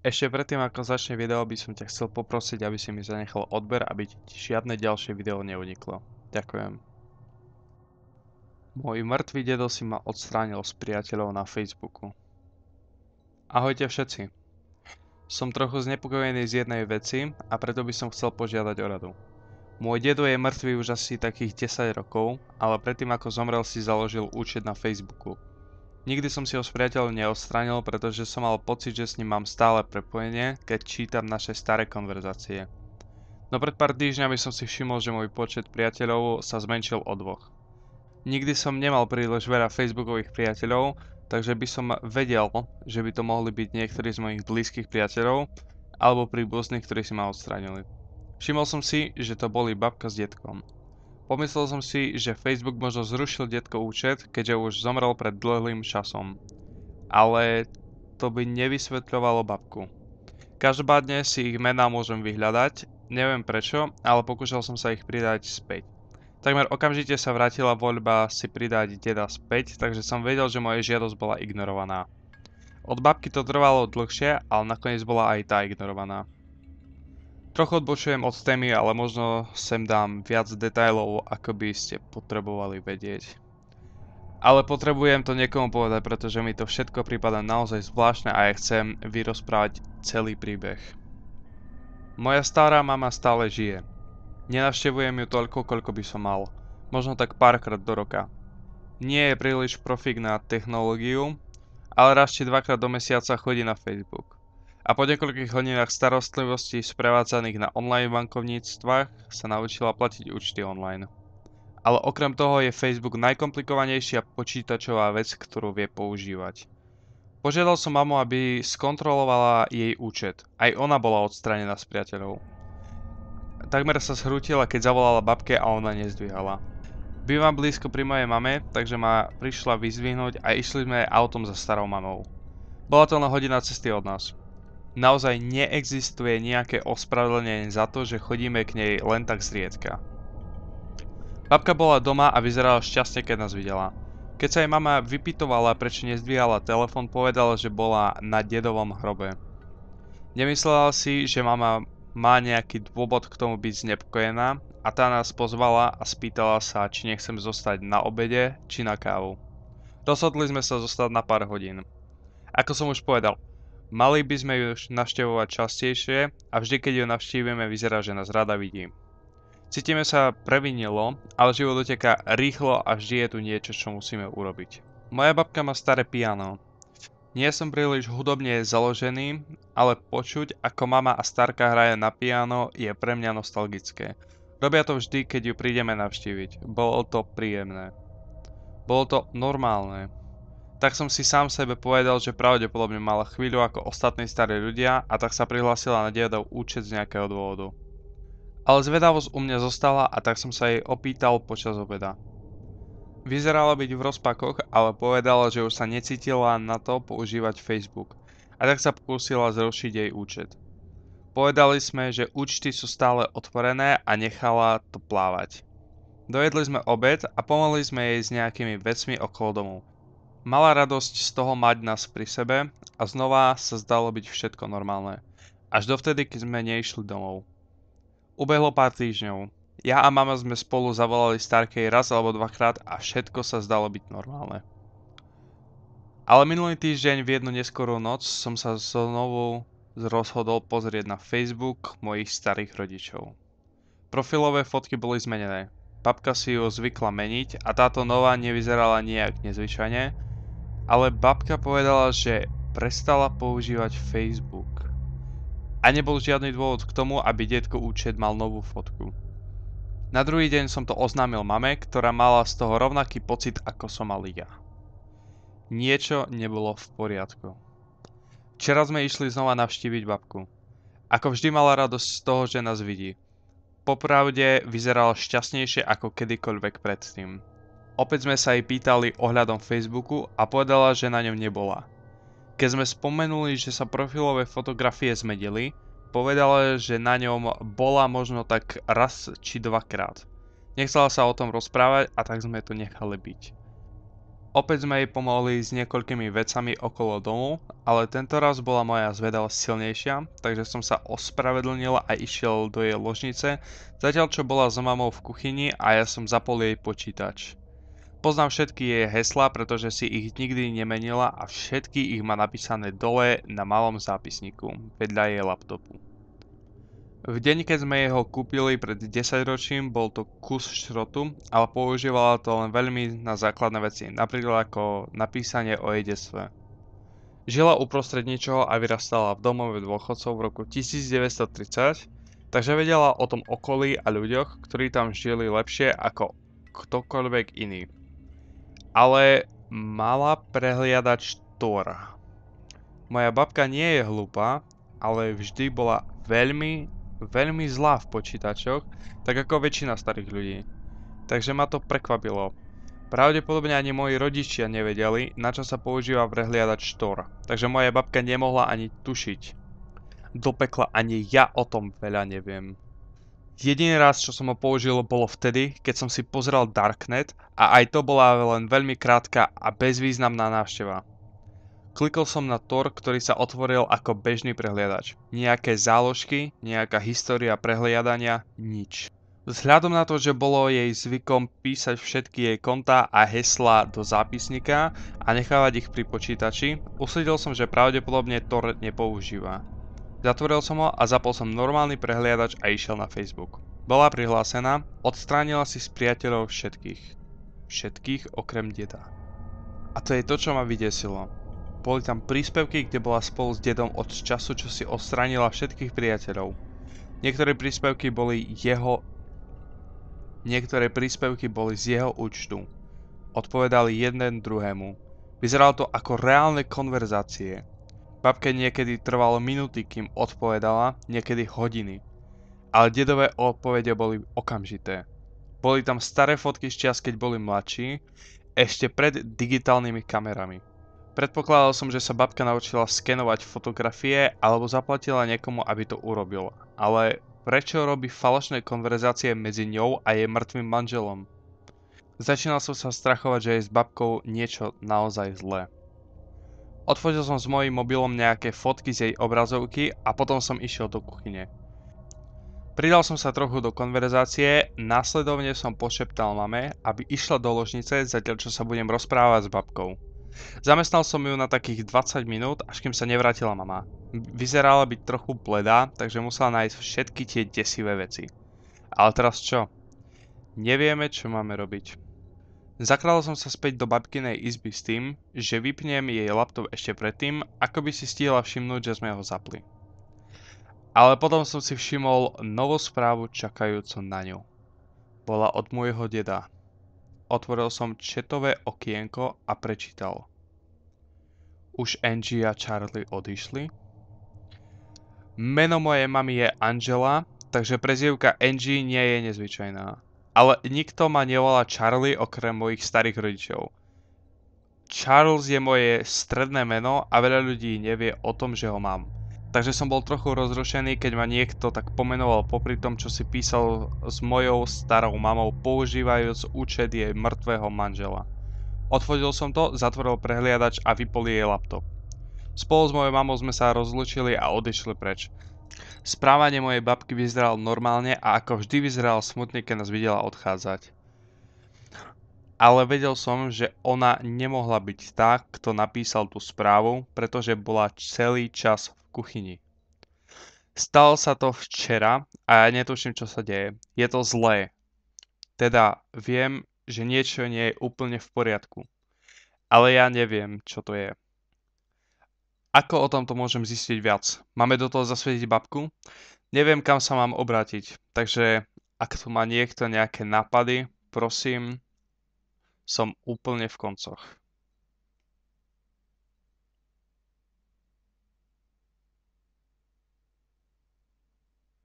Ešte predtým ako začne video by som ťa chcel poprosiť, aby si mi zanechal odber, aby ti žiadne ďalšie video neuniklo. Ďakujem. Môj mŕtvý dedo si ma odstránil z priateľov na Facebooku. Ahojte všetci. Som trochu znepokojený z jednej veci a preto by som chcel požiadať o radu. Môj dedo je mŕtvý už asi takých 10 rokov, ale predtým ako zomrel si založil účet na Facebooku. Nikdy som si ho s priateľom neodstranil, pretože som mal pocit, že s ním mám stále prepojenie, keď čítam naše staré konverzácie. No pred pár týždňami som si všimol, že môj počet priateľov sa zmenšil o dvoch. Nikdy som nemal príliš veľa facebookových priateľov, takže by som vedel, že by to mohli byť niektorí z mojich blízkych priateľov alebo príbuzných, ktorí si ma odstránili. Všimol som si, že to boli babka s detkom. Pomyslel som si, že Facebook možno zrušil detko účet, keďže už zomrel pred dlhým časom. Ale to by nevysvetľovalo babku. Každopádne si ich mená môžem vyhľadať, neviem prečo, ale pokúšal som sa ich pridať späť. Takmer okamžite sa vrátila voľba si pridať deda späť, takže som vedel, že moja žiadosť bola ignorovaná. Od babky to trvalo dlhšie, ale nakoniec bola aj tá ignorovaná. Trochu odbočujem od témy, ale možno sem dám viac detailov, ako by ste potrebovali vedieť. Ale potrebujem to niekomu povedať, pretože mi to všetko prípada naozaj zvláštne a ja chcem vyrozprávať celý príbeh. Moja stará mama stále žije. Nenavštevujem ju toľko, koľko by som mal. Možno tak párkrát do roka. Nie je príliš profík na technológiu, ale raz či dvakrát do mesiaca chodí na Facebook a po niekoľkých hodinách starostlivosti sprevádzaných na online bankovníctvách sa naučila platiť účty online. Ale okrem toho je Facebook najkomplikovanejšia počítačová vec, ktorú vie používať. Požiadal som mamu, aby skontrolovala jej účet. Aj ona bola odstranená z priateľov. Takmer sa zhrútila, keď zavolala babke a ona nezdvíhala. Bývam blízko pri mojej mame, takže ma prišla vyzvihnúť a išli sme autom za starou mamou. Bola to len hodina cesty od nás naozaj neexistuje nejaké ospravedlnenie za to, že chodíme k nej len tak zriedka. Babka bola doma a vyzerala šťastne, keď nás videla. Keď sa jej mama vypitovala, prečo nezdvíhala telefon, povedala, že bola na dedovom hrobe. Nemyslela si, že mama má nejaký dôvod k tomu byť znepokojená a tá nás pozvala a spýtala sa, či nechcem zostať na obede či na kávu. Rozhodli sme sa zostať na pár hodín. Ako som už povedal, Mali by sme ju navštevovať častejšie a vždy keď ju navštívime vyzerá, že nás rada vidí. Cítime sa previnilo, ale život uteká rýchlo a vždy je tu niečo, čo musíme urobiť. Moja babka má staré piano. Nie som príliš hudobne založený, ale počuť, ako mama a starka hraje na piano, je pre mňa nostalgické. Robia to vždy, keď ju prídeme navštíviť. Bolo to príjemné. Bolo to normálne tak som si sám sebe povedal, že pravdepodobne mala chvíľu ako ostatní starí ľudia a tak sa prihlásila na diedov účet z nejakého dôvodu. Ale zvedavosť u mňa zostala a tak som sa jej opýtal počas obeda. Vyzerala byť v rozpakoch, ale povedala, že už sa necítila na to používať Facebook a tak sa pokúsila zrušiť jej účet. Povedali sme, že účty sú stále otvorené a nechala to plávať. Dojedli sme obed a pomohli sme jej s nejakými vecmi okolo domu. Mala radosť z toho mať nás pri sebe a znova sa zdalo byť všetko normálne. Až dovtedy, keď sme neišli domov. Ubehlo pár týždňov. Ja a mama sme spolu zavolali Starkej raz alebo dvakrát a všetko sa zdalo byť normálne. Ale minulý týždeň v jednu neskorú noc som sa znovu rozhodol pozrieť na Facebook mojich starých rodičov. Profilové fotky boli zmenené. Babka si ju zvykla meniť a táto nová nevyzerala nejak nezvyčajne, ale babka povedala, že prestala používať Facebook. A nebol žiadny dôvod k tomu, aby detko účet mal novú fotku. Na druhý deň som to oznámil mame, ktorá mala z toho rovnaký pocit, ako som mal ja. Niečo nebolo v poriadku. Včera sme išli znova navštíviť babku. Ako vždy mala radosť z toho, že nás vidí. Popravde vyzerala šťastnejšie ako kedykoľvek predtým. Opäť sme sa jej pýtali ohľadom Facebooku a povedala, že na ňom nebola. Keď sme spomenuli, že sa profilové fotografie zmedili, povedala, že na ňom bola možno tak raz či dvakrát. Nechcela sa o tom rozprávať a tak sme to nechali byť. Opäť sme jej pomohli s niekoľkými vecami okolo domu, ale tento raz bola moja zvedavosť silnejšia, takže som sa ospravedlnil a išiel do jej ložnice, zatiaľ čo bola so mamou v kuchyni a ja som zapol jej počítač. Poznám všetky jej heslá, pretože si ich nikdy nemenila a všetky ich má napísané dole na malom zápisníku, vedľa jej laptopu. V deň, keď sme jeho kúpili pred 10 ročím, bol to kus šrotu, ale používala to len veľmi na základné veci, napríklad ako napísanie o jej detstve. Žila uprostred ničoho a vyrastala v domove dôchodcov v roku 1930, takže vedela o tom okolí a ľuďoch, ktorí tam žili lepšie ako ktokoľvek iný. Ale mala prehliadač Tor. Moja babka nie je hlúpa, ale vždy bola veľmi veľmi zlá v počítačoch, tak ako väčšina starých ľudí. Takže ma to prekvapilo. Pravdepodobne ani moji rodičia nevedeli, na čo sa používa prehliadač Tor, takže moja babka nemohla ani tušiť. Do pekla ani ja o tom veľa neviem. Jediný raz, čo som ho použil, bolo vtedy, keď som si pozrel Darknet a aj to bola len veľmi krátka a bezvýznamná návšteva. Klikol som na Tor, ktorý sa otvoril ako bežný prehliadač. Nejaké záložky, nejaká história prehliadania, nič. Vzhľadom na to, že bolo jej zvykom písať všetky jej kontá a hesla do zápisníka a nechávať ich pri počítači, usvedil som, že pravdepodobne Tor nepoužíva. Zatvoril som ho a zapol som normálny prehliadač a išiel na Facebook. Bola prihlásená, odstránila si z priateľov všetkých. Všetkých okrem deda. A to je to, čo ma vydesilo. Boli tam príspevky, kde bola spolu s dedom od času, čo si odstránila všetkých priateľov. Niektoré príspevky boli jeho... Niektoré príspevky boli z jeho účtu. Odpovedali jeden druhému. Vyzeralo to ako reálne konverzácie. Babke niekedy trvalo minúty, kým odpovedala, niekedy hodiny. Ale dedové odpovede boli okamžité. Boli tam staré fotky z čas, keď boli mladší, ešte pred digitálnymi kamerami. Predpokladal som, že sa babka naučila skenovať fotografie alebo zaplatila niekomu, aby to urobil. Ale prečo robí falošné konverzácie medzi ňou a jej mŕtvým manželom? Začínal som sa strachovať, že je s babkou niečo naozaj zlé. Odfotil som s mojím mobilom nejaké fotky z jej obrazovky a potom som išiel do kuchyne. Pridal som sa trochu do konverzácie, následovne som pošeptal mame, aby išla do ložnice, zatiaľ čo sa budem rozprávať s babkou. Zamestnal som ju na takých 20 minút, až kým sa nevrátila mama. Vyzerala byť trochu bledá, takže musela nájsť všetky tie desivé veci. Ale teraz čo? Nevieme, čo máme robiť. Zakladal som sa späť do babkinej izby s tým, že vypnem jej laptop ešte predtým, ako by si stihla všimnúť, že sme ho zapli. Ale potom som si všimol novú správu čakajúcu na ňu. Bola od môjho deda. Otvoril som četové okienko a prečítal. Už Angie a Charlie odišli? Meno mojej mamy je Angela, takže prezivka Angie nie je nezvyčajná. Ale nikto ma nevolá Charlie okrem mojich starých rodičov. Charles je moje stredné meno a veľa ľudí nevie o tom, že ho mám. Takže som bol trochu rozrušený, keď ma niekto tak pomenoval popri tom, čo si písal s mojou starou mamou, používajúc účet jej mŕtvého manžela. Odfotil som to, zatvoril prehliadač a vypol jej laptop. Spolu s mojou mamou sme sa rozlučili a odišli preč. Správanie mojej babky vyzeralo normálne a ako vždy vyzeral smutne, keď nás videla odchádzať. Ale vedel som, že ona nemohla byť tá, kto napísal tú správu, pretože bola celý čas kuchyni. Stalo sa to včera a ja netuším, čo sa deje. Je to zlé. Teda viem, že niečo nie je úplne v poriadku. Ale ja neviem, čo to je. Ako o tomto môžem zistiť viac? Máme do toho zasvietiť babku? Neviem, kam sa mám obrátiť, takže ak tu má niekto nejaké nápady, prosím, som úplne v koncoch.